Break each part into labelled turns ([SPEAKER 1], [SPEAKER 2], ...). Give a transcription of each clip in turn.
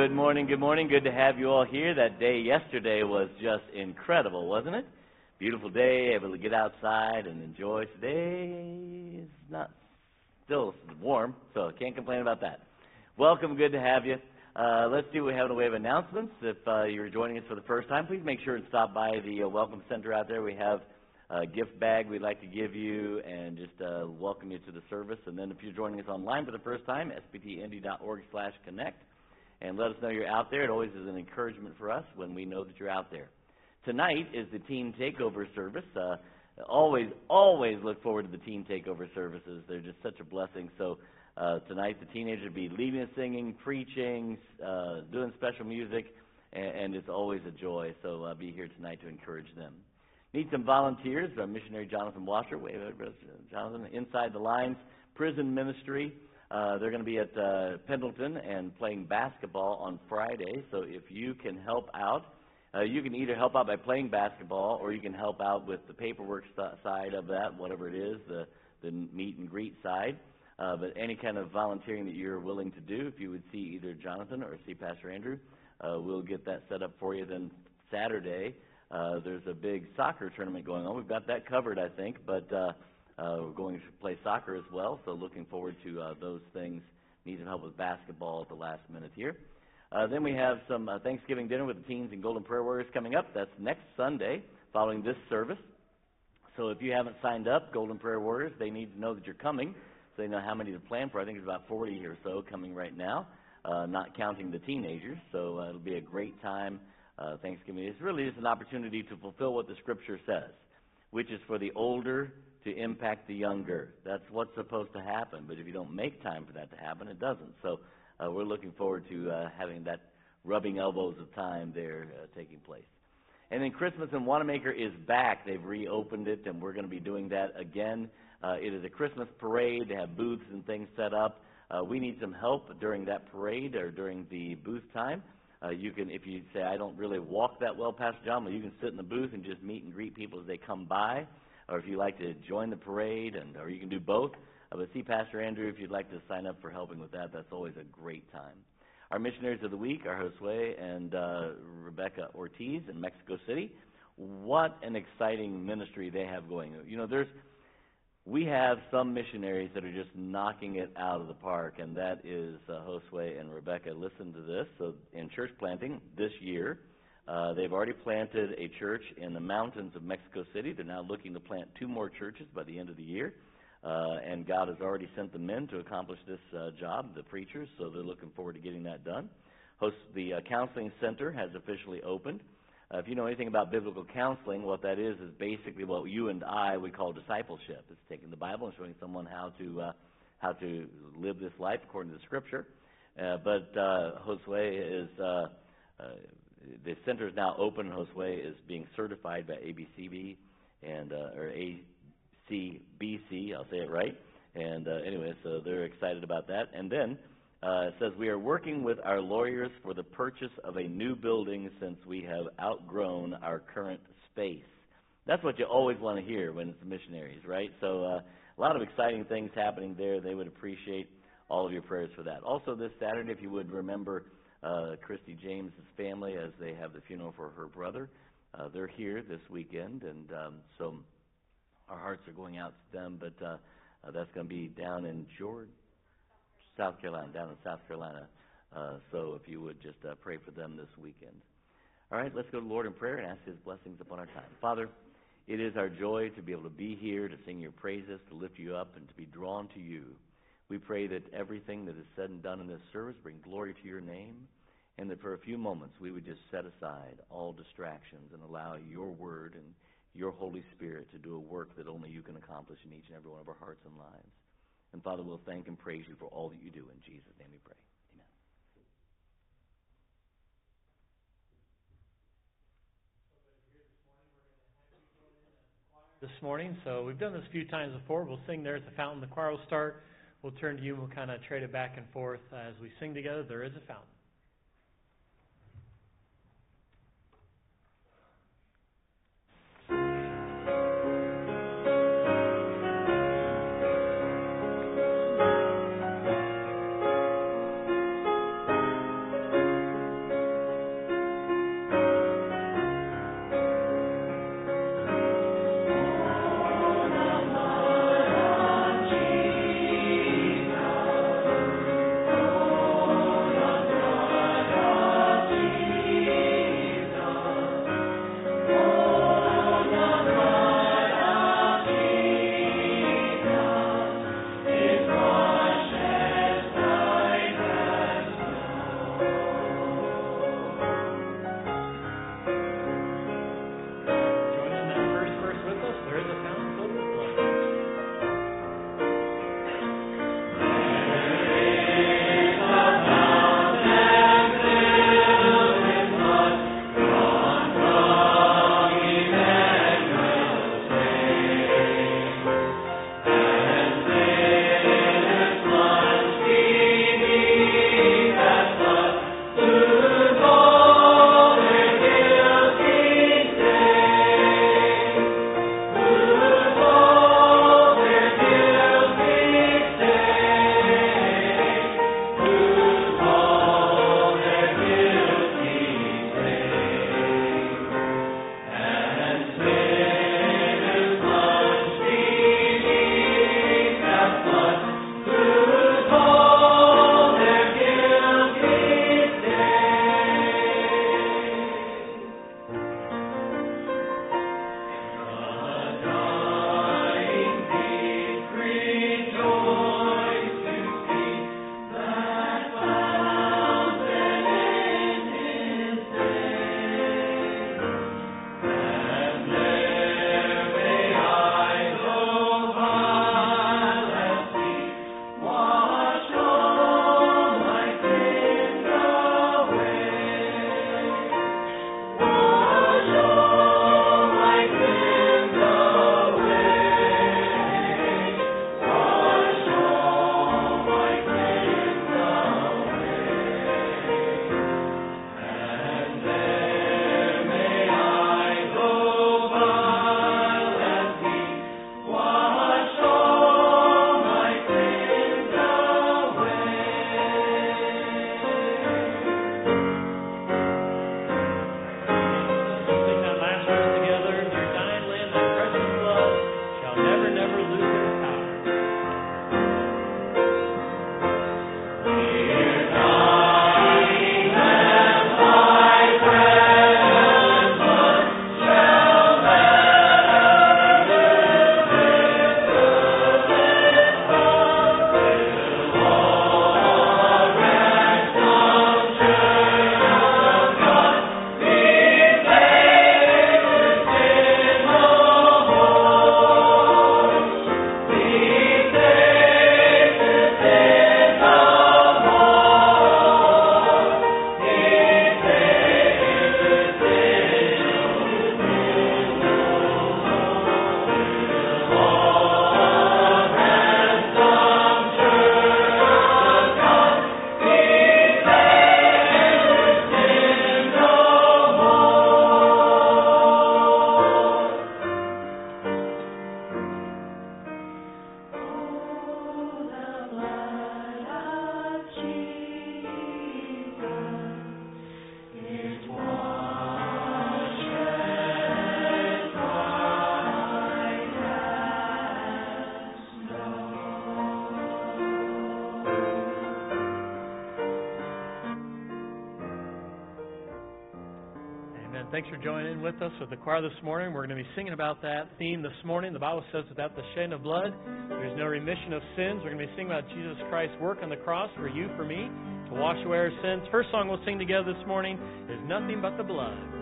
[SPEAKER 1] Good morning, good morning. Good to have you all here. That day yesterday was just incredible, wasn't it? Beautiful day, able to get outside and enjoy. Today is not still warm, so can't complain about that. Welcome, good to have you. Uh, let's see we have the way of announcements. If uh, you're joining us for the first time, please make sure and stop by the uh, Welcome Center out there. We have a gift bag we'd like to give you and just uh, welcome you to the service. And then if you're joining us online for the first time, sbtindy.org slash connect and let us know you're out there. It always is an encouragement for us when we know that you're out there. Tonight is the Teen Takeover service. Uh, always, always look forward to the Teen Takeover services. They're just such a blessing. So uh, tonight the teenagers will be leading singing, preaching, uh, doing special music, and, and, it's always a joy. So uh, be here tonight to encourage them. Need some volunteers. Our missionary Jonathan Washer, wave Jonathan, inside the lines, prison ministry. Uh, they're going to be at uh, Pendleton and playing basketball on Friday. So if you can help out, uh, you can either help out by playing basketball or you can help out with the paperwork side of that, whatever it is, the, the meet and greet side. Uh, but any kind of volunteering that you're willing to do, if you would see either Jonathan or see Pastor Andrew, uh, we'll get that set up for you. Then Saturday, uh, there's a big soccer tournament going on. We've got that covered, I think, but uh, uh, we're going to play soccer as well, so looking forward to uh, those things. Need some help with basketball at the last minute here. Uh, then we have some uh, Thanksgiving dinner with the teens and Golden Prayer Warriors coming up. That's next Sunday following this service. So if you haven't signed up, Golden Prayer Warriors, they need to know that you're coming so they know how many to plan for. I think there's about 40 or so coming right now, uh, not counting the teenagers. So uh, it'll be a great time. Uh, Thanksgiving. It's really just an opportunity to fulfill what the Scripture says, which is for the older to impact the younger. That's what's supposed to happen. But if you don't make time for that to happen, it doesn't. So uh, we're looking forward to uh, having that rubbing elbows of time there uh, taking place. And then Christmas in Wanamaker is back. They've reopened it, and we're going to be doing that again. Uh, it is a Christmas parade. They have booths and things set up. Uh, we need some help during that parade or during the booth time. Uh, you can, if you say, I don't really walk that well, Pastor John, you can sit in the booth and just meet and greet people as they come by or if you'd like to join the parade, and or you can do both. Uh, but see Pastor Andrew if you'd like to sign up for helping with that. That's always a great time. Our missionaries of the week are Josue and uh, Rebecca Ortiz in Mexico City. What an exciting ministry they have going. You know, there's we have some missionaries that are just knocking it out of the park, and that is uh, Josue and Rebecca. Listen to this. So, in church planting this year, Uh, they've already planted a church in the mountains of Mexico City. They're now looking to plant two more churches by the end of the year. Uh, and God has already sent the men to accomplish this uh, job, the preachers, so they're looking forward to getting that done. Host, the uh, counseling center has officially opened. Uh, if you know anything about biblical counseling, what that is is basically what you and I would call discipleship. It's taking the Bible and showing someone how to uh, how to live this life according to the Scripture. Uh, but uh, Josue is uh, uh, the center is now open. Josue is being certified by ABCB and uh, or ACBC. I'll say it right. And uh, anyway, so they're excited about that. And then uh, it says we are working with our lawyers for the purchase of a new building since we have outgrown our current space. That's what you always want to hear when it's missionaries, right? So uh, a lot of exciting things happening there. They would appreciate all of your prayers for that. Also, this Saturday, if you would remember uh, Christy James's family as they have the funeral for her brother. Uh, they're here this weekend, and um, so our hearts are going out to them. But uh, uh, that's going to be down in Georgia, South Carolina, down in South Carolina. Uh, so if you would just uh, pray for them this weekend. All right, let's go to the Lord in prayer and ask His blessings upon our time. Father, it is our joy to be able to be here, to sing your praises, to lift you up, and to be drawn to you. We pray that everything that is said and done in this service bring glory to your name, and that for a few moments we would just set aside all distractions and allow your word and your Holy Spirit to do a work that only you can accomplish in each and every one of our hearts and lives. And Father, we'll thank and praise you for all that you do. In Jesus' name we pray. Amen.
[SPEAKER 2] This morning, so we've done this a few times before. We'll sing there at the fountain. The choir will start. We'll turn to you and we'll kind of trade it back and forth as we sing together. There is a fountain.
[SPEAKER 3] Amen.
[SPEAKER 2] Thanks for joining with us with the choir this morning. We're going to be singing about that theme this morning. The Bible says, without the shedding of blood, there's no remission of sins. We're going to be singing about Jesus Christ's work on the cross for you, for me, to wash away our sins. First song we'll sing together this morning is Nothing But the Blood.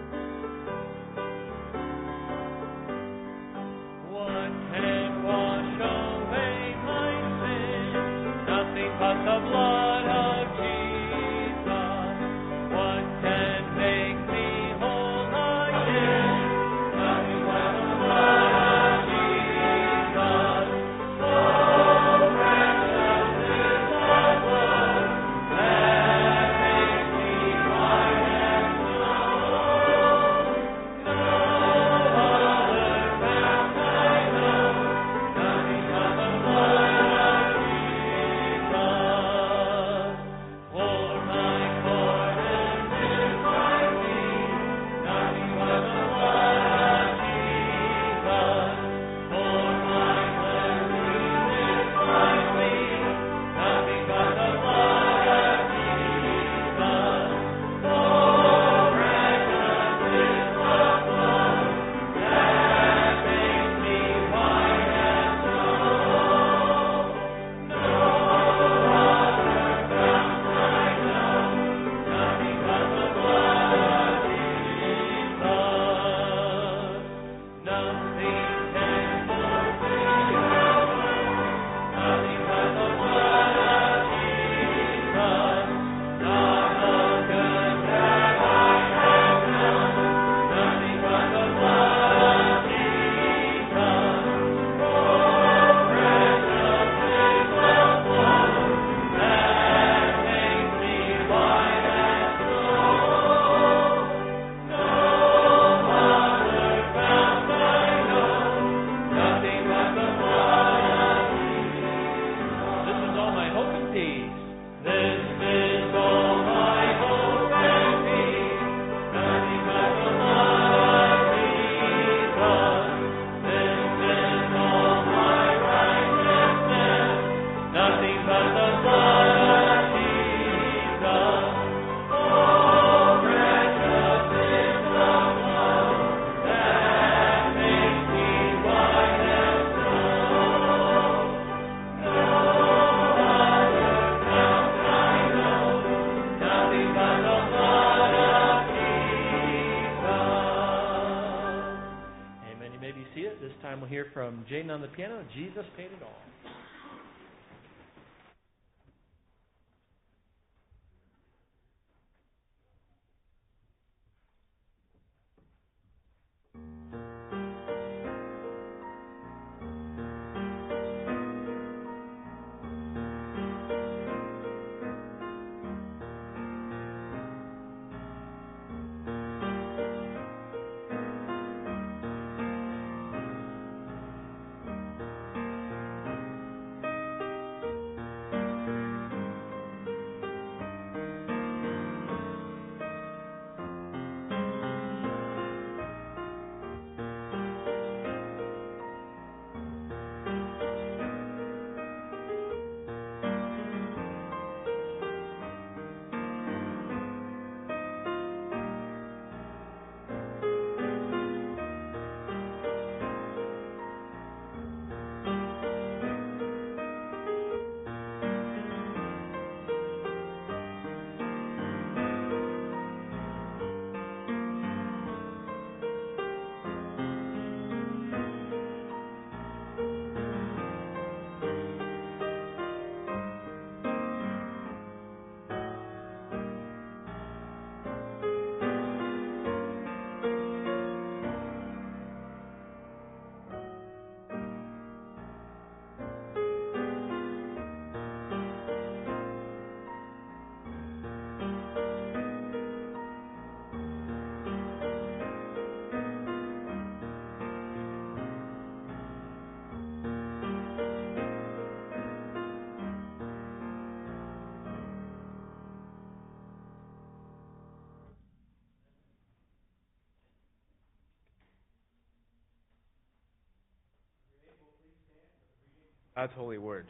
[SPEAKER 3] God's holy word.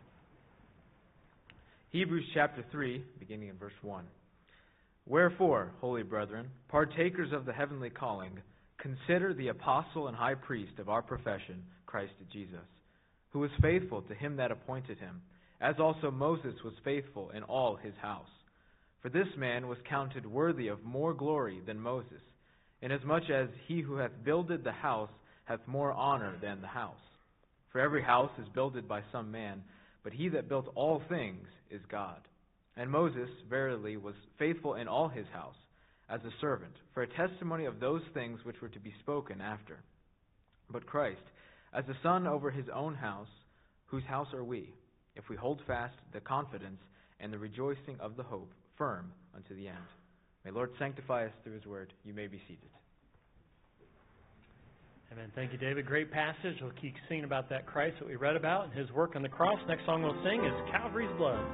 [SPEAKER 3] Hebrews chapter 3, beginning in verse 1. Wherefore, holy brethren, partakers of the heavenly calling, consider the apostle and high priest of our profession, Christ Jesus, who was faithful to him that appointed him, as also Moses was faithful in all his house. For this man was counted worthy of more glory than Moses, inasmuch as he who hath builded the house hath more honor than the house. For every house is builded by some man, but he that built all things is God. And Moses, verily, was faithful in all his house, as a servant, for a testimony of those things which were to be spoken after. But Christ, as the Son over his own house, whose house are we, if we hold fast the confidence and the rejoicing of the hope firm unto the end. May Lord sanctify us through his word. You may be seated.
[SPEAKER 2] Amen. Thank you, David. Great passage. We'll keep singing about that Christ that we read about and his work on the cross. Next song we'll sing is Calvary's Blood.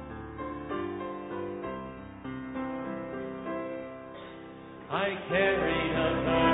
[SPEAKER 2] I carry a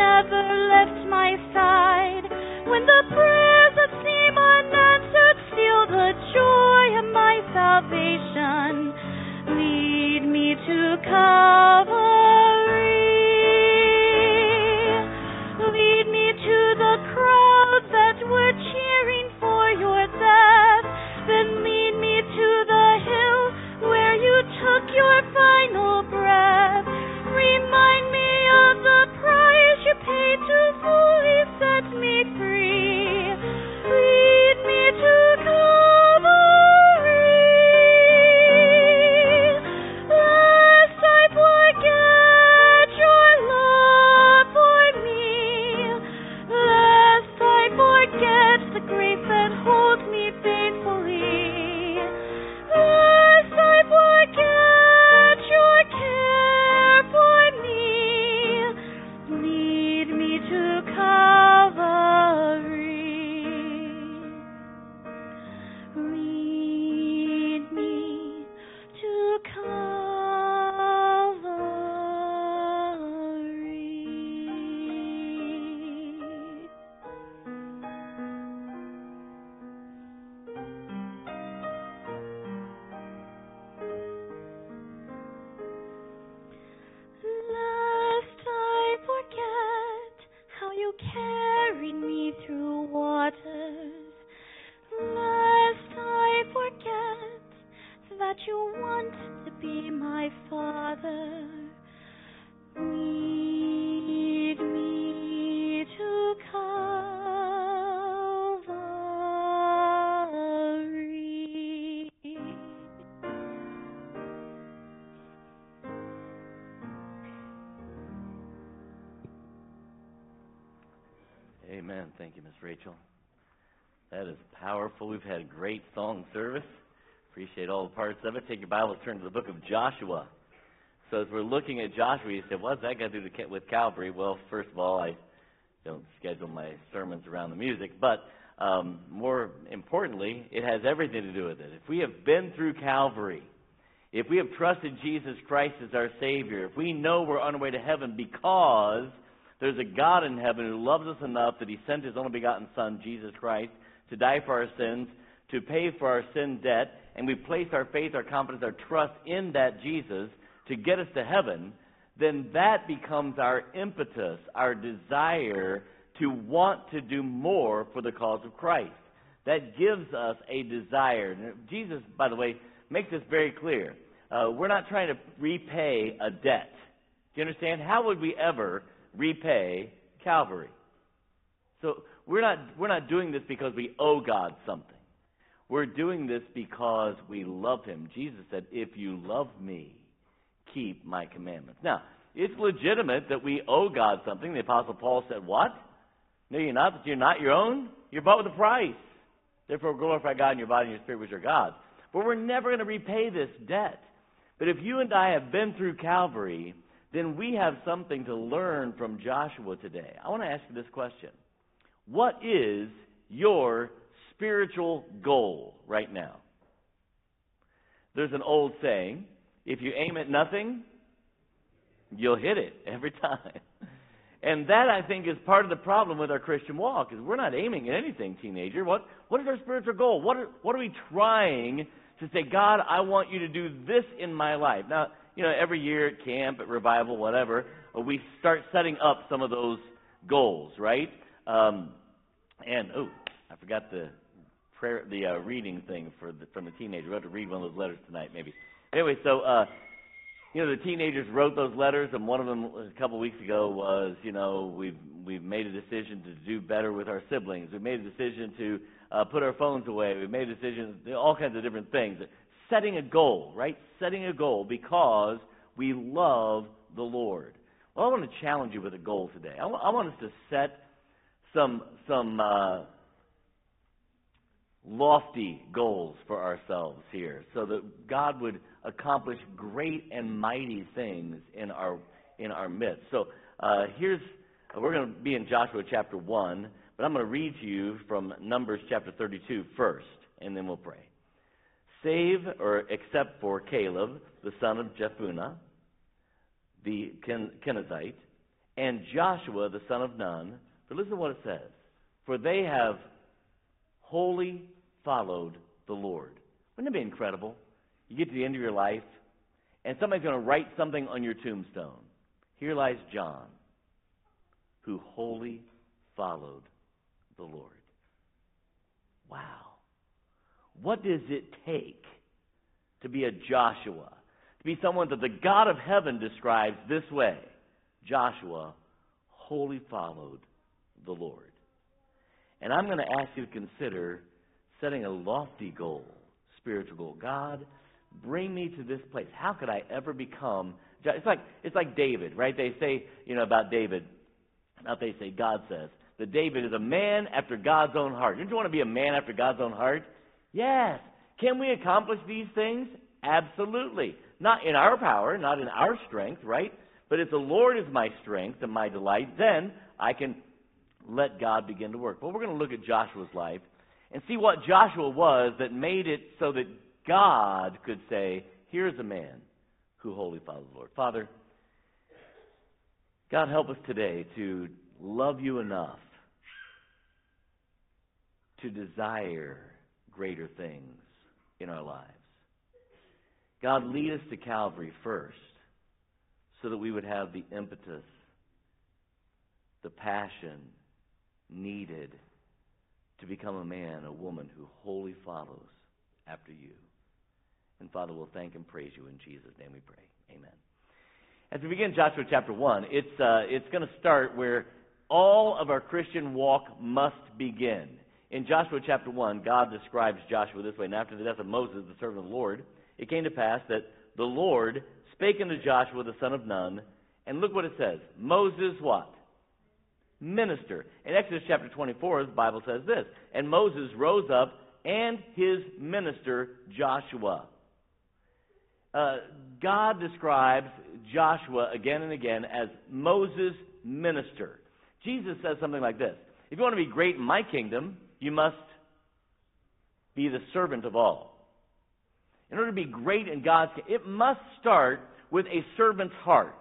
[SPEAKER 4] never left my side, when the prayers that seem unanswered steal the joy of my salvation, lead me to Calvary.
[SPEAKER 1] Amen. Thank you, Miss Rachel. That is powerful. We've had a great song service. Appreciate all the parts of it. Take your Bible, turn to the book of Joshua. So as we're looking at Joshua, you said, "What's that got to do with Calvary?" Well, first of all, I don't schedule my sermons around the music, but um, more importantly, it has everything to do with it. If we have been through Calvary, if we have trusted Jesus Christ as our Savior, if we know we're on our way to heaven because there's a God in heaven who loves us enough that He sent His only begotten Son, Jesus Christ, to die for our sins, to pay for our sin debt, and we place our faith, our confidence, our trust in that Jesus to get us to heaven, then that becomes our impetus, our desire to want to do more for the cause of Christ. That gives us a desire. Jesus, by the way, makes this very clear. Uh, we're not trying to repay a debt. Do you understand? How would we ever repay Calvary? So we're not we're not doing this because we owe God something. We're doing this because we love him. Jesus said, "If you love me, keep my commandments." Now, it's legitimate that we owe God something. The apostle Paul said, "What? No, you're not. That you're not your own. You're bought with a price. Therefore, glorify God in your body and your spirit, which are God's." But we're never going to repay this debt But if you and I have been through Calvary, then we have something to learn from Joshua today. I want to ask you this question What is your spiritual goal right now? There's an old saying if you aim at nothing, you'll hit it every time. And that, I think, is part of the problem with our Christian walk, is we're not aiming at anything, teenager. What, what is our spiritual goal? What are, what are we trying to say, God, I want you to do this in my life? Now, you know, every year at camp, at revival, whatever, we start setting up some of those goals, right? Um, and, oh, I forgot the prayer, the uh, reading thing for the, from the teenager. We'll have to read one of those letters tonight, maybe. Anyway, so uh, you know the teenagers wrote those letters, and one of them a couple of weeks ago was, you know, we've we've made a decision to do better with our siblings. We've made a decision to uh, put our phones away. We've made a decision, all kinds of different things. Setting a goal, right? Setting a goal because we love the Lord. Well, I want to challenge you with a goal today. I, w- I want us to set some some. Uh, lofty goals for ourselves here so that God would accomplish great and mighty things in our in our midst. So uh, here's we're going to be in Joshua chapter 1, but I'm going to read to you from Numbers chapter 32 first, and then we'll pray. Save or except for Caleb, the son of Jephunneh, the Ken- Kenizzite, and Joshua, the son of Nun. But listen to what it says. For they have wholly followed the Lord. Wouldn't it be incredible? You get to the end of your life, and somebody's going to write something on your tombstone. Here lies John, who wholly followed the Lord. Wow. What does it take to be a Joshua? To be someone that the God of heaven describes this way Joshua wholly followed the Lord. And I'm going to ask you to consider setting a lofty goal, spiritual goal. God, bring me to this place. How could I ever become? It's like it's like David, right? They say, you know, about David. Not they say, God says that David is a man after God's own heart. Don't you want to be a man after God's own heart? Yes. Can we accomplish these things? Absolutely. Not in our power, not in our strength, right? But if the Lord is my strength and my delight, then I can let God begin to work. But we're going to look at Joshua's life and see what Joshua was that made it so that God could say, Here's a man who wholly follows the Lord. Father, God, help us today to love you enough to desire greater things in our lives. God, lead us to Calvary first so that we would have the impetus, the passion needed to become a man, a woman who wholly follows after you. And Father, we'll thank and praise you in Jesus' name we pray. Amen. As we begin Joshua chapter 1, it's, uh, it's going to start where all of our Christian walk must begin. In Joshua chapter 1, God describes Joshua this way. And after the death of Moses, the servant of the Lord, it came to pass that the Lord spake unto Joshua the son of Nun, and look what it says. Moses what? minister. In Exodus chapter 24, the Bible says this And Moses rose up and his minister Joshua. Uh, God describes Joshua again and again as Moses' minister. Jesus says something like this If you want to be great in my kingdom, you must be the servant of all. In order to be great in God's it must start with a servant's heart.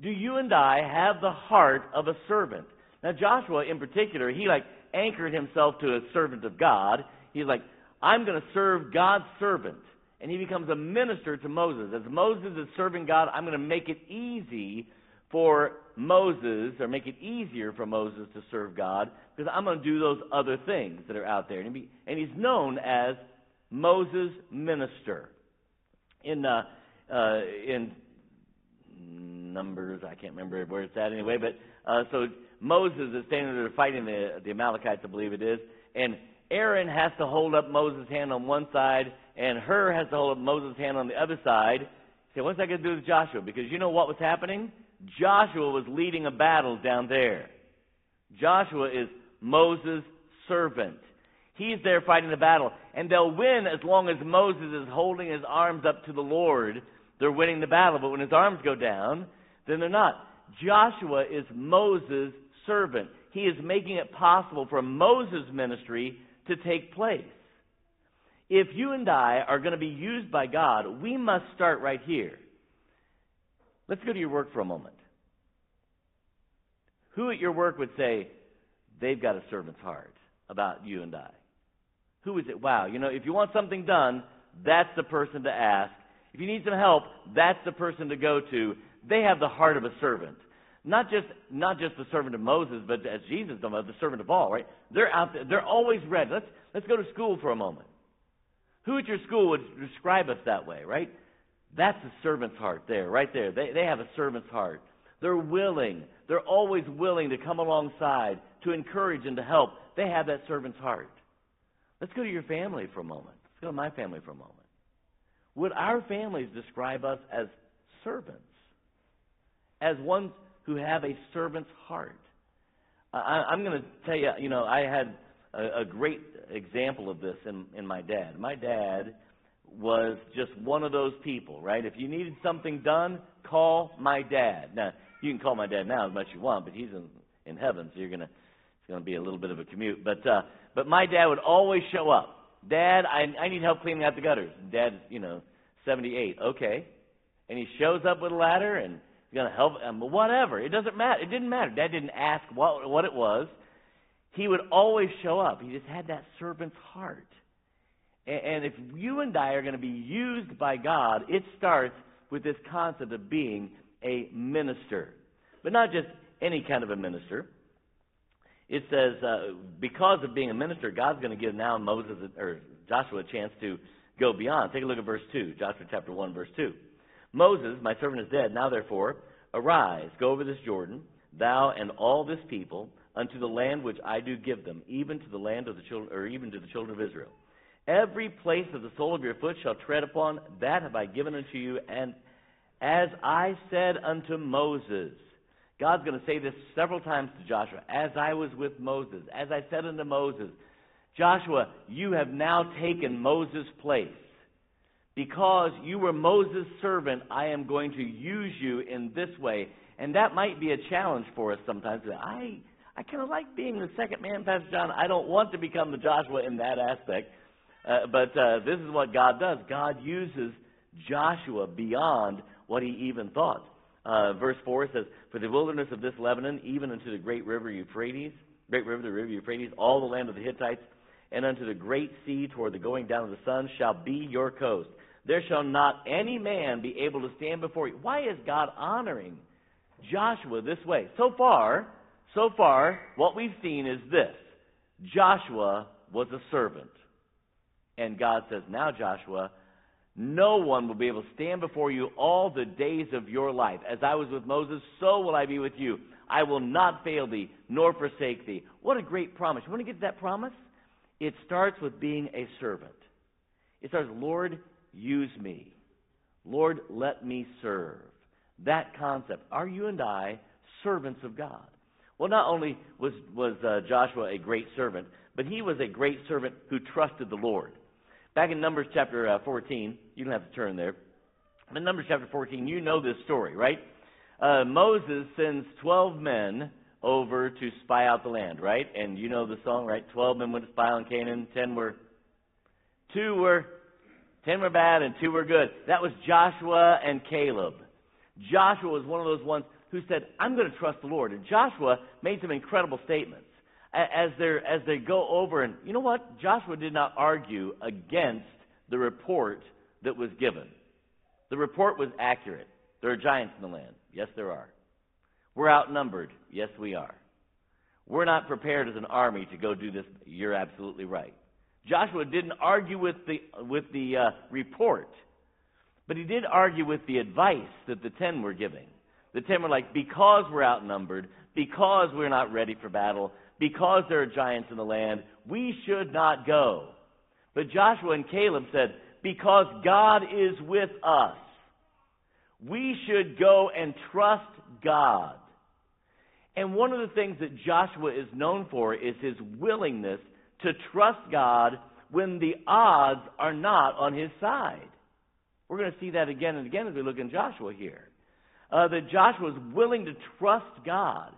[SPEAKER 1] Do you and I have the heart of a servant? Now, Joshua in particular, he like anchored himself to a servant of God. He's like, I'm going to serve God's servant. And he becomes a minister to Moses. As Moses is serving God, I'm going to make it easy for Moses, or make it easier for Moses to serve God, because I'm going to do those other things that are out there. And, and he's known as Moses' minister. In, uh, uh, in Numbers, I can't remember where it's at anyway, but uh, so Moses is standing there fighting the, the Amalekites, I believe it is, and Aaron has to hold up Moses' hand on one side, and Hur has to hold up Moses' hand on the other side. So what's that going to do with Joshua? Because you know what was happening? Joshua was leading a battle down there. Joshua is Moses' servant. He's there fighting the battle. And they'll win as long as Moses is holding his arms up to the Lord they're winning the battle, but when his arms go down, then they're not. Joshua is Moses' servant. He is making it possible for Moses' ministry to take place. If you and I are going to be used by God, we must start right here. Let's go to your work for a moment. Who at your work would say, they've got a servant's heart about you and I? Who is it? Wow, you know, if you want something done, that's the person to ask. If you need some help, that's the person to go to. They have the heart of a servant. Not just not just the servant of Moses, but as Jesus the servant of all, right? They're out there, they're always ready. Let's let's go to school for a moment. Who at your school would describe us that way, right? That's a servant's heart there, right there. They they have a servant's heart. They're willing. They're always willing to come alongside, to encourage and to help. They have that servant's heart. Let's go to your family for a moment. Let's go to my family for a moment. Would our families describe us as servants? As ones who have a servant's heart? I, am going to tell you, you know, I had a, a great example of this in, in my dad. My dad was just one of those people, right? If you needed something done, call my dad. Now, you can call my dad now as much as you want, but he's in, in heaven, so you're to, it's to be a little bit of a commute. But, uh, but my dad would always show up. Dad, I, I need help cleaning out the gutters. Dad's, you know, 78. Okay. And he shows up with a ladder and he's to help, um, whatever. It doesn't matter. It didn't matter. Dad didn't ask what, what it was. He would always show up. He just had that servant's heart. And, if you and I are going to be used by God, it starts with this concept of being a minister. But not just any kind of a minister it says, uh, because of being a minister, God's going to give now Moses or Joshua a chance to go beyond. Take a look at verse 2, Joshua chapter 1, verse 2. Moses, my servant is dead. Now therefore, arise, go over this Jordan, thou and all this people, unto the land which I do give them, even to the land of the children, or even to the children of Israel. Every place of the sole of your foot shall tread upon, that have I given unto you, and as I said unto Moses, God's going to say this several times to Joshua. As I was with Moses, as I said unto Moses, Joshua, you have now taken Moses' place. Because you were Moses' servant, I am going to use you in this way. And that might be a challenge for us sometimes. I, I kind of like being the second man, Pastor John. I don't want to become the Joshua in that aspect. Uh, but uh, this is what God does God uses Joshua beyond what he even thought. Uh, verse 4 says, For the wilderness of this Lebanon, even unto the great river Euphrates, great river, the river Euphrates, all the land of the Hittites, and unto the great sea toward the going down of the sun shall be your coast. There shall not any man be able to stand before you. Why is God honoring Joshua this way? So far, so far, what we've seen is this. Joshua was a servant. And God says, Now, Joshua, no one will be able to stand before you all the days of your life. As I was with Moses, so will I be with you. I will not fail thee, nor forsake thee. What a great promise. You want to get that promise? It starts with being a servant. It starts, Lord, use me. Lord, let me serve. That concept. Are you and I servants of God? Well, not only was, was uh, Joshua a great servant, but he was a great servant who trusted the Lord. Back in Numbers chapter uh, 14, you don't have to turn there. In Numbers chapter 14, you know this story, right? Uh, Moses sends 12 men over to spy out the land, right? And you know the song, right? 12 men went to spy on Canaan, 10 were, 2 were, 10 were bad, and 2 were good. That was Joshua and Caleb. Joshua was one of those ones who said, I'm going to trust the Lord. And Joshua made some incredible statements as, they as they go over, and you know what? Joshua did not argue against the report that was given. The report was accurate. There are giants in the land. Yes, there are. We're outnumbered. Yes, we are. We're not prepared as an army to go do this. You're absolutely right. Joshua didn't argue with the, with the uh, report, but he did argue with the advice that the ten were giving. The ten were like, because we're outnumbered, because we're not ready for battle, because there are giants in the land, we should not go. But Joshua and Caleb said, because God is with us, we should go and trust God. And one of the things that Joshua is known for is his willingness to trust God when the odds are not on his side. We're going to see that again and again as we look in Joshua here. Uh, that Joshua is willing to trust God.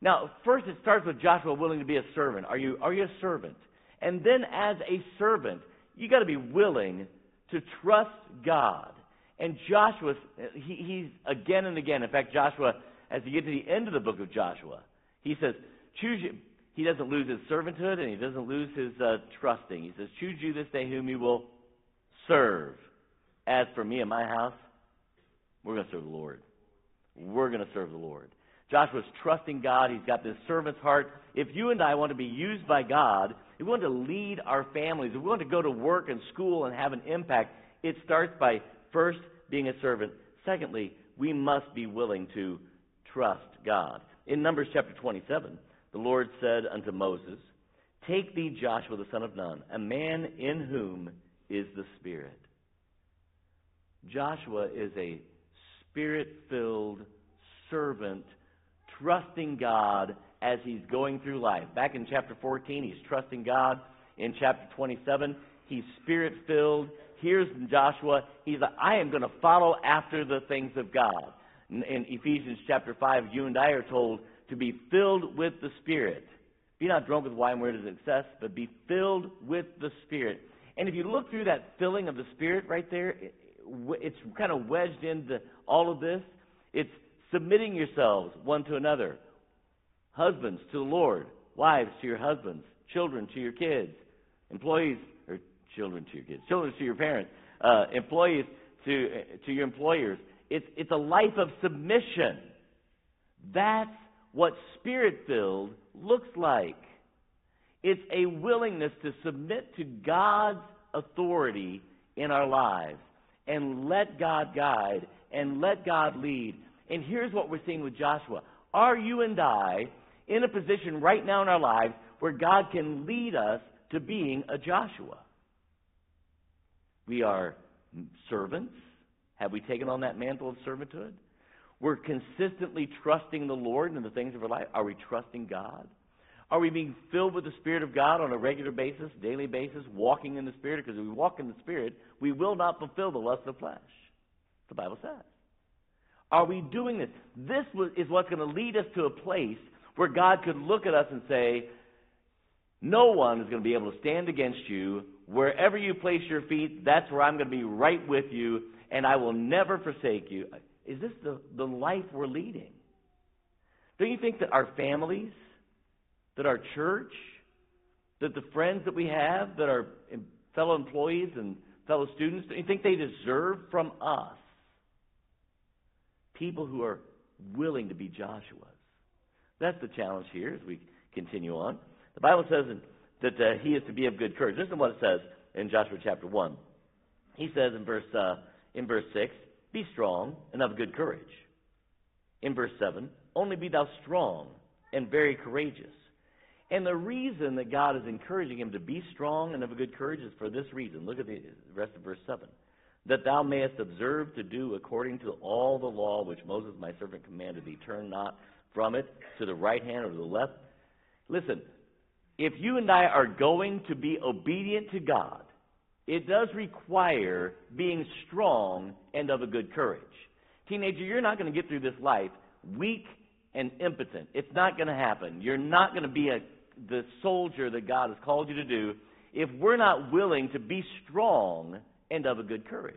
[SPEAKER 1] Now, first it starts with Joshua willing to be a servant. Are you, are you a servant? And then as a servant, you got to be willing to trust God. And Joshua, he, he's again and again, in fact, Joshua, as you get to the end of the book of Joshua, he says, choose you. He doesn't lose his servanthood and he doesn't lose his uh, trusting. He says, choose you this day whom you will serve. As for me and my house, we're going to serve the Lord. We're going to serve the Lord. Joshua's trusting God. He's got this servant's heart. If you and I want to be used by God, if we want to lead our families, if we want to go to work and school and have an impact, it starts by first being a servant. Secondly, we must be willing to trust God. In Numbers chapter 27, the Lord said unto Moses, Take thee Joshua the son of Nun, a man in whom is the Spirit. Joshua is a spirit filled servant, trusting God as he's going through life. Back in chapter 14, he's trusting God. In chapter 27, he's spirit filled. Here's Joshua. He's like, I am going to follow after the things of God. In, in Ephesians chapter 5, you and I are told to be filled with the Spirit. Be not drunk with wine where it is excess, but be filled with the Spirit. And if you look through that filling of the Spirit right there, it's kind of wedged into all of this. It's submitting yourselves one to another. Husbands to the Lord, wives to your husbands, children to your kids, employees or children to your kids, children to your parents, uh, employees to to your employers. It's it's a life of submission. That's what spirit filled looks like. It's a willingness to submit to God's authority in our lives and let God guide and let God lead. And here's what we're seeing with Joshua. Are you and I in a position right now in our lives where God can lead us to being a Joshua? We are servants. Have we taken on that mantle of servanthood? We're consistently trusting the Lord in the things of our life. Are we trusting God? Are we being filled with the Spirit of God on a regular basis, daily basis, walking in the Spirit? Because if we walk in the Spirit, we will not fulfill the lust of the flesh. The Bible says. Are we doing this? This is what's going to lead us to a place where God could look at us and say, No one is going to be able to stand against you. Wherever you place your feet, that's where I'm going to be right with you, and I will never forsake you. Is this the, the life we're leading? Don't you think that our families, that our church, that the friends that we have, that our fellow employees and fellow students, don't you think they deserve from us people who are willing to be Joshua's? That's the challenge here as we continue on. The Bible says that uh, he is to be of good courage. Listen to what it says in Joshua chapter 1. He says in verse, uh, in verse 6, be strong and of good courage. In verse 7, only be thou strong and very courageous. And the reason that God is encouraging him to be strong and of a good courage is for this reason. Look at the rest of verse 7. That thou mayest observe to do according to all the law which Moses my servant commanded thee. Turn not from it to the right hand or to the left. Listen, if you and I are going to be obedient to God, it does require being strong and of a good courage. Teenager, you're not going to get through this life weak and impotent. It's not going to happen. You're not going to be a, the soldier that God has called you to do if we're not willing to be strong and of a good courage.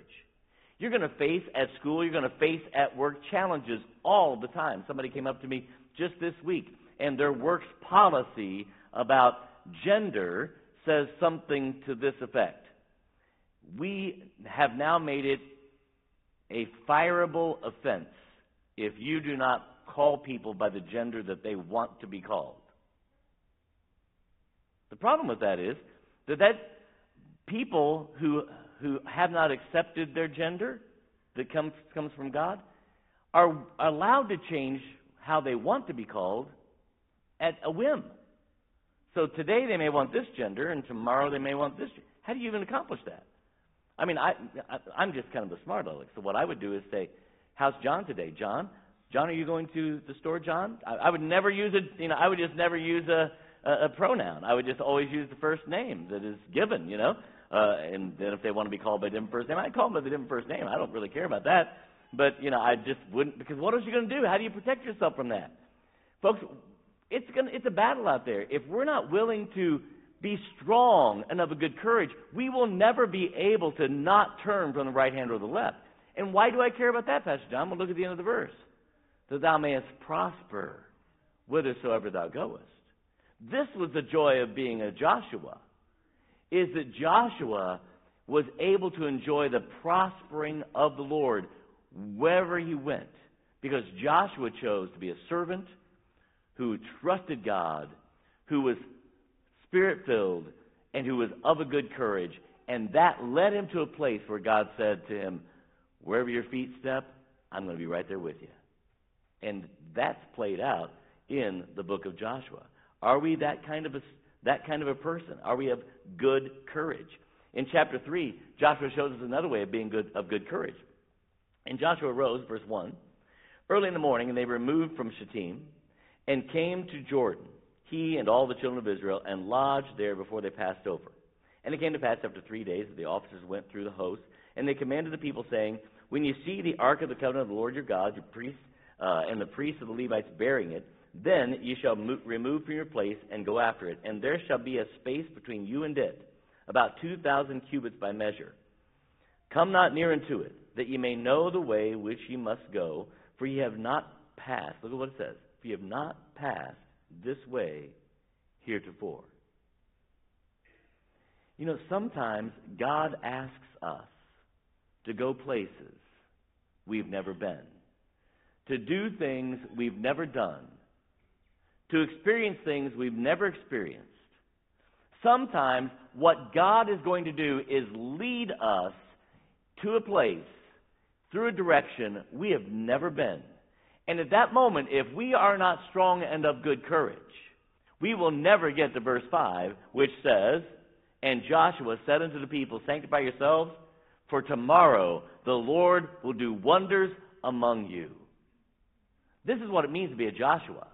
[SPEAKER 1] You're going to face at school, you're going to face at work challenges all the time. Somebody came up to me just this week, and their works policy about gender says something to this effect we have now made it a fireable offense if you do not call people by the gender that they want to be called. The problem with that is that, that people who, who have not accepted their gender that comes, comes from God are allowed to change how they want to be called at a whim. So today they may want this gender, and tomorrow they may want this. How do you even accomplish that? I mean, I, I am just kind of a smart aleck. So what I would do is say, "How's John today, John? John, are you going to the store, John?" I, I would never use a, you know, I would just never use a, a, a pronoun. I would just always use the first name that is given, you know. Uh, and then if they want to be called by a different first name, I call them by the different first name. I don't really care about that. But, you know, I just wouldn't, because what are you going to do? How do you protect yourself from that? Folks, it's, gonna, it's a battle out there. If we're not willing to be strong and of a good courage, we will never be able to not turn from the right hand or the left. And why do I care about that, Pastor John? Well, look at the end of the verse. That thou mayest prosper whithersoever thou goest. This was the joy of being a Joshua, is that Joshua was able to enjoy the prospering of the Lord wherever he went. Because Joshua chose to be a servant who trusted God, who was spirit filled, and who was of a good courage. And that led him to a place where God said to him, Wherever your feet step, I'm going to be right there with you. And that's played out in the book of Joshua. Are we that kind of a, that kind of a person? Are we of good courage? In chapter 3, Joshua shows us another way of being good, of good courage. And Joshua rose, verse 1, early in the morning, and they removed from Shittim and came to Jordan, he and all the children of Israel, and lodged there before they passed over. And it came to pass after three days that the officers went through the host, and they commanded the people, saying, When you see the ark of the covenant of the Lord your God, your priests, uh, and the priests of the Levites bearing it, then ye shall mo- remove from your place and go after it, and there shall be a space between you and it, about two thousand cubits by measure. Come not near unto it, that ye may know the way which ye must go, for ye have not passed. Look at what it says. For ye have not passed this way heretofore. You know, sometimes God asks us to go places we've never been, to do things we've never done, to experience things we've never experienced. Sometimes what God is going to do is lead us to a place through a direction we have never been. And at that moment, if we are not strong and of good courage, we will never get to verse 5, which says, And Joshua said unto the people, Sanctify yourselves, for tomorrow the Lord will do wonders among you. This is what it means to be a Joshua.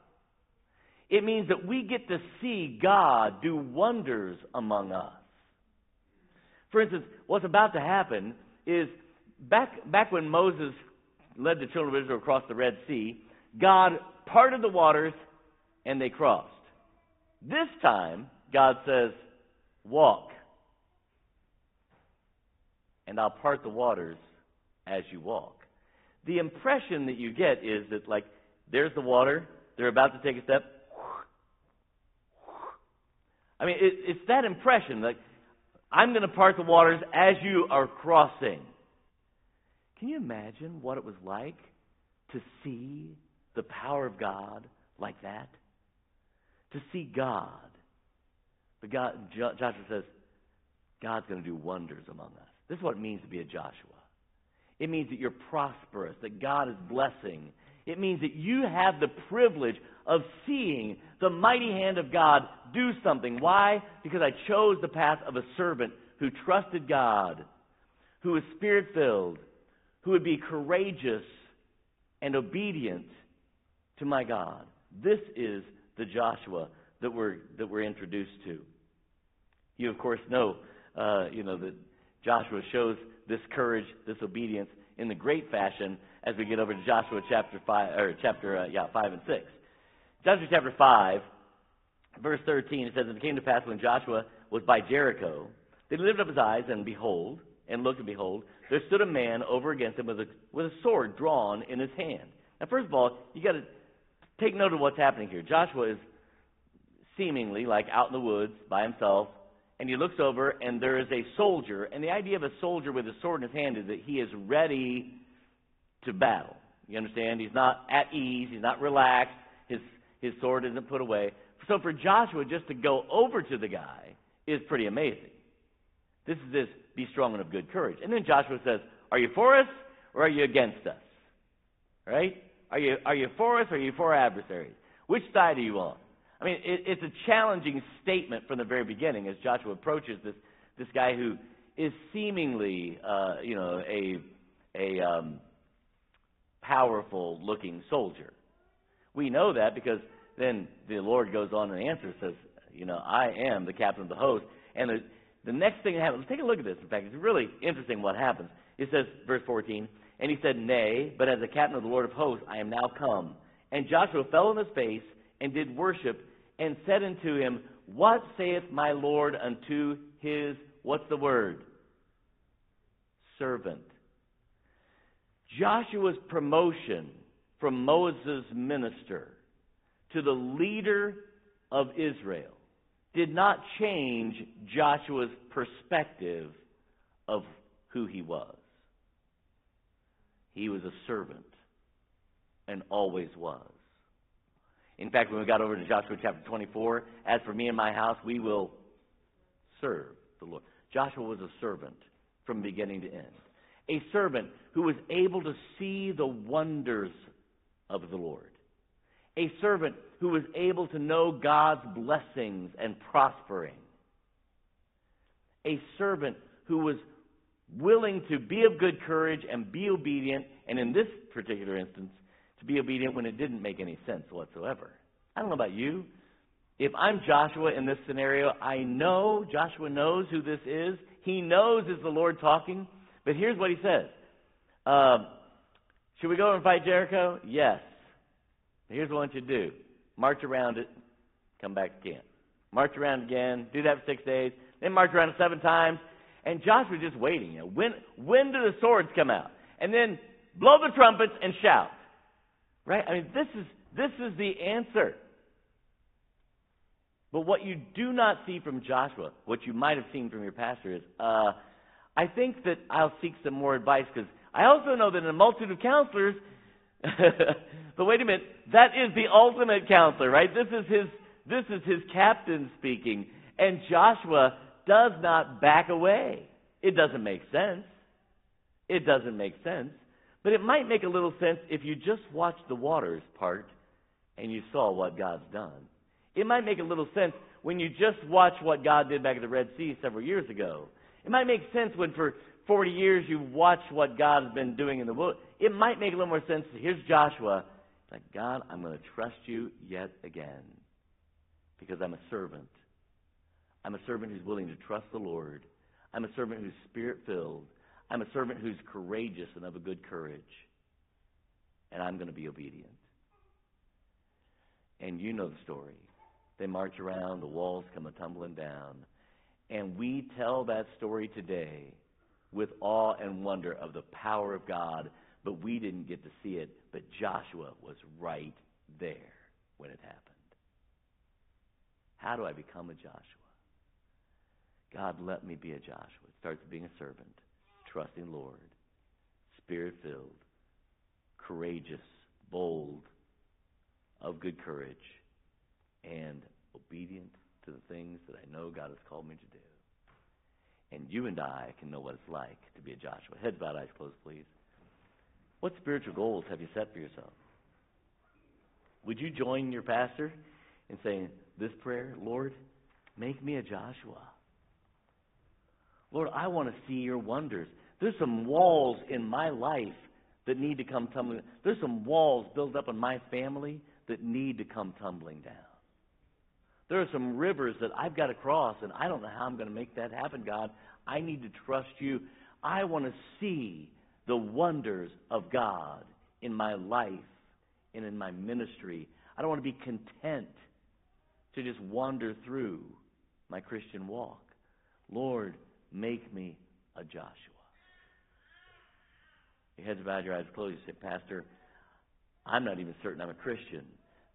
[SPEAKER 1] It means that we get to see God do wonders among us. For instance, what's about to happen is back, back when Moses led the children of Israel across the Red Sea, God parted the waters and they crossed. This time, God says, Walk, and I'll part the waters as you walk. The impression that you get is that, like, there's the water, they're about to take a step. I mean, it, it's that impression, like, I'm going to part the waters as you are crossing. Can you imagine what it was like to see the power of God like that? To see God. But God, Joshua says, God's going to do wonders among us. This is what it means to be a Joshua. It means that you're prosperous, that God is blessing. It means that you have the privilege of seeing the mighty hand of God do something. Why? Because I chose the path of a servant who trusted God, who was spirit filled, who would be courageous and obedient to my God. This is the Joshua that we're, that we're introduced to. You, of course, know, uh, you know that Joshua shows this courage, this obedience in the great fashion as we get over to Joshua chapter five or chapter uh, yeah five and six. Joshua chapter five, verse thirteen, it says, "And it came to pass when Joshua was by Jericho, that he lifted up his eyes, and behold, and looked, and behold, there stood a man over against him with a, with a sword drawn in his hand. Now, first of all, you got to take note of what's happening here. Joshua is seemingly like out in the woods by himself, and he looks over, and there is a soldier. And the idea of a soldier with a sword in his hand is that he is ready to battle. You understand? He's not at ease. He's not relaxed. His sword isn't put away. So for Joshua just to go over to the guy is pretty amazing. This is this be strong and of good courage. And then Joshua says, Are you for us or are you against us? Right? Are you, are you for us or are you for our adversaries? Which side are you on? I mean, it, it's a challenging statement from the very beginning as Joshua approaches this, this guy who is seemingly, uh, you know, a, a um, powerful looking soldier. We know that because then the Lord goes on and answers, says, you know, I am the captain of the host. And the, the next thing that happens, take a look at this. In fact, it's really interesting what happens. It says, verse 14, and he said, Nay, but as the captain of the Lord of hosts, I am now come. And Joshua fell on his face and did worship and said unto him, What saith my Lord unto his, what's the word? Servant. Joshua's promotion from Moses' minister to the leader of Israel did not change Joshua's perspective of who he was. He was a servant and always was. In fact, when we got over to Joshua chapter 24, as for me and my house, we will serve the Lord. Joshua was a servant from beginning to end. A servant who was able to see the wonders of the Lord. A servant who was able to know God's blessings and prospering. A servant who was willing to be of good courage and be obedient, and in this particular instance, to be obedient when it didn't make any sense whatsoever. I don't know about you. If I'm Joshua in this scenario, I know Joshua knows who this is. He knows is the Lord talking. But here's what he says uh, Should we go and fight Jericho? Yes. Here's what you do march around it, come back camp. March around again, do that for six days, then march around it seven times. And Joshua's just waiting. You know, when, when do the swords come out? And then blow the trumpets and shout. Right? I mean, this is, this is the answer. But what you do not see from Joshua, what you might have seen from your pastor, is uh, I think that I'll seek some more advice because I also know that in a multitude of counselors, but wait a minute, that is the ultimate counselor, right? This is his this is his captain speaking, and Joshua does not back away. It doesn't make sense. It doesn't make sense. But it might make a little sense if you just watched the waters part and you saw what God's done. It might make a little sense when you just watch what God did back at the Red Sea several years ago. It might make sense when for 40 years you've watched what God has been doing in the world. It might make a little more sense. Here's Joshua. Like, God, I'm going to trust you yet again because I'm a servant. I'm a servant who's willing to trust the Lord. I'm a servant who's spirit filled. I'm a servant who's courageous and of a good courage. And I'm going to be obedient. And you know the story. They march around, the walls come a tumbling down. And we tell that story today with awe and wonder of the power of God, but we didn't get to see it. But Joshua was right there when it happened. How do I become a Joshua? God, let me be a Joshua. It starts being a servant, trusting Lord, spirit filled, courageous, bold, of good courage, and obedient to the things that I know God has called me to do. And you and I can know what it's like to be a Joshua. Heads bowed, eyes closed, please. What spiritual goals have you set for yourself? Would you join your pastor in saying this prayer, Lord, make me a Joshua? Lord, I want to see your wonders. There's some walls in my life that need to come tumbling. There's some walls built up in my family that need to come tumbling down. There are some rivers that I've got to cross, and I don't know how I'm going to make that happen, God. I need to trust you. I want to see the wonders of God in my life and in my ministry. I don't want to be content to just wander through my Christian walk. Lord, make me a Joshua. Your heads bowed, your eyes closed. You say, Pastor, I'm not even certain I'm a Christian.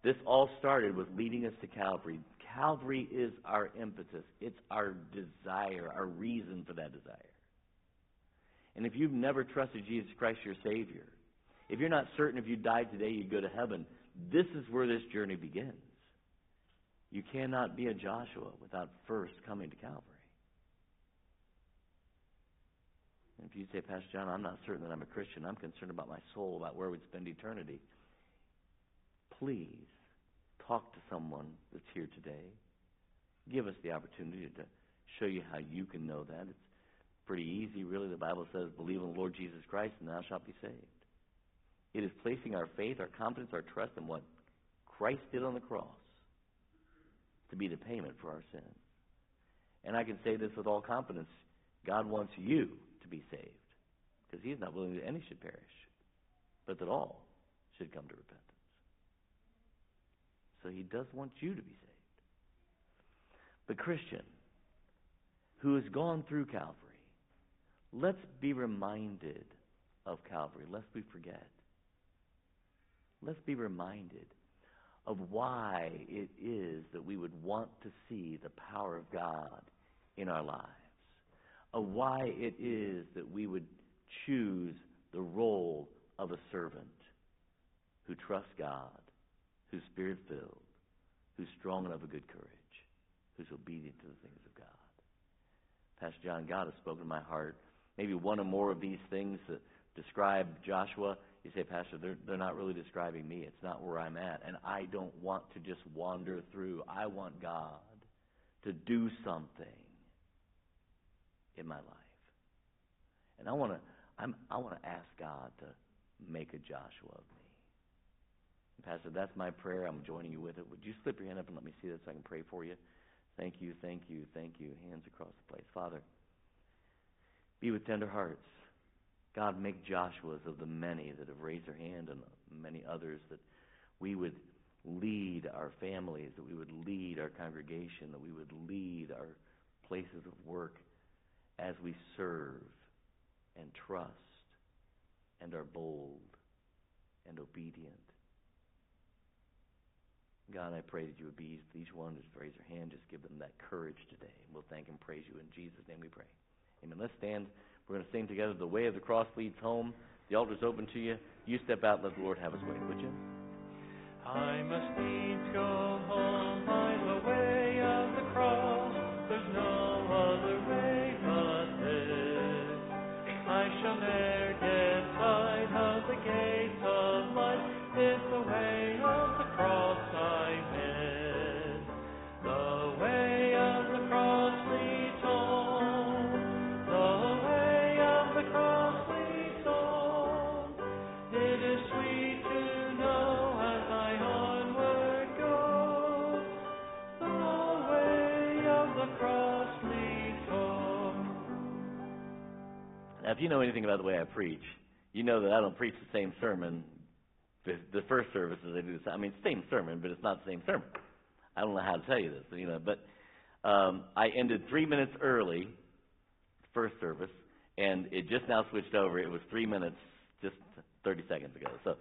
[SPEAKER 1] This all started with leading us to Calvary. Calvary is our impetus, it's our desire, our reason for that desire. And if you've never trusted Jesus Christ, your Savior, if you're not certain if you died today you'd go to heaven, this is where this journey begins. You cannot be a Joshua without first coming to Calvary. And if you say, Pastor John, I'm not certain that I'm a Christian, I'm concerned about my soul, about where we'd spend eternity, please talk to someone that's here today. Give us the opportunity to show you how you can know that. It's pretty easy, really. The Bible says, believe in the Lord Jesus Christ and thou shalt be saved. It is placing our faith, our confidence, our trust in what Christ did on the cross to be the payment for our sins. And I can say this with all confidence God wants you to be saved. Because He's not willing that any should perish, but that all should come to repentance. So He does want you to be saved. But, Christian, who has gone through Calvary, let's be reminded of Calvary, lest we forget. Let's be reminded of why it is that we would want to see the power of God in our lives, of why it is that we would choose the role of a servant who trusts God, who's spirit filled, who's strong and of good courage, who's obedient to the things of God. Pastor John, God has spoken to my heart. Maybe one or more of these things that describe Joshua. You say, Pastor, they're, they're not really describing me. It's not where I'm at. And I don't want to just wander through. I want God to do something in my life. And I want to I'm, I want to ask God to make a Joshua of me. Pastor, that's my prayer. I'm joining you with it. Would you slip your hand up and let me see that so I can pray for you? Thank you, thank you, thank you. Hands across the place. Father, be with tender hearts. God, make Joshua's of the many that have raised their hand and many others that we would lead our families, that we would lead our congregation, that we would lead our places of work as we serve and trust and are bold and obedient. God, I pray that you would be each one. Just raise their hand. Just give them that courage today. And we'll thank and praise you. In Jesus' name we pray. Amen. Let's stand. We're going to sing together, The Way of the Cross Leads Home. The altar's open to you. You step out, let the Lord have his way, would you?
[SPEAKER 2] I must needs go home
[SPEAKER 1] if you know anything about the way I preach, you know that I don't preach the same sermon the, the first service as I do this. I mean, same sermon, but it's not the same sermon. I don't know how to tell you this, you know, but um, I ended three minutes early, first service, and it just now switched over. It was three minutes just 30 seconds ago. So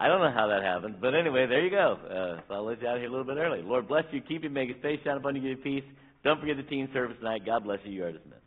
[SPEAKER 1] I don't know how that happened, but anyway, there you go. Uh, so I'll let you out here a little bit early. Lord bless you, keep you, make his face shine upon you, give you peace. Don't forget the teen service tonight. God bless you. You are dismissed.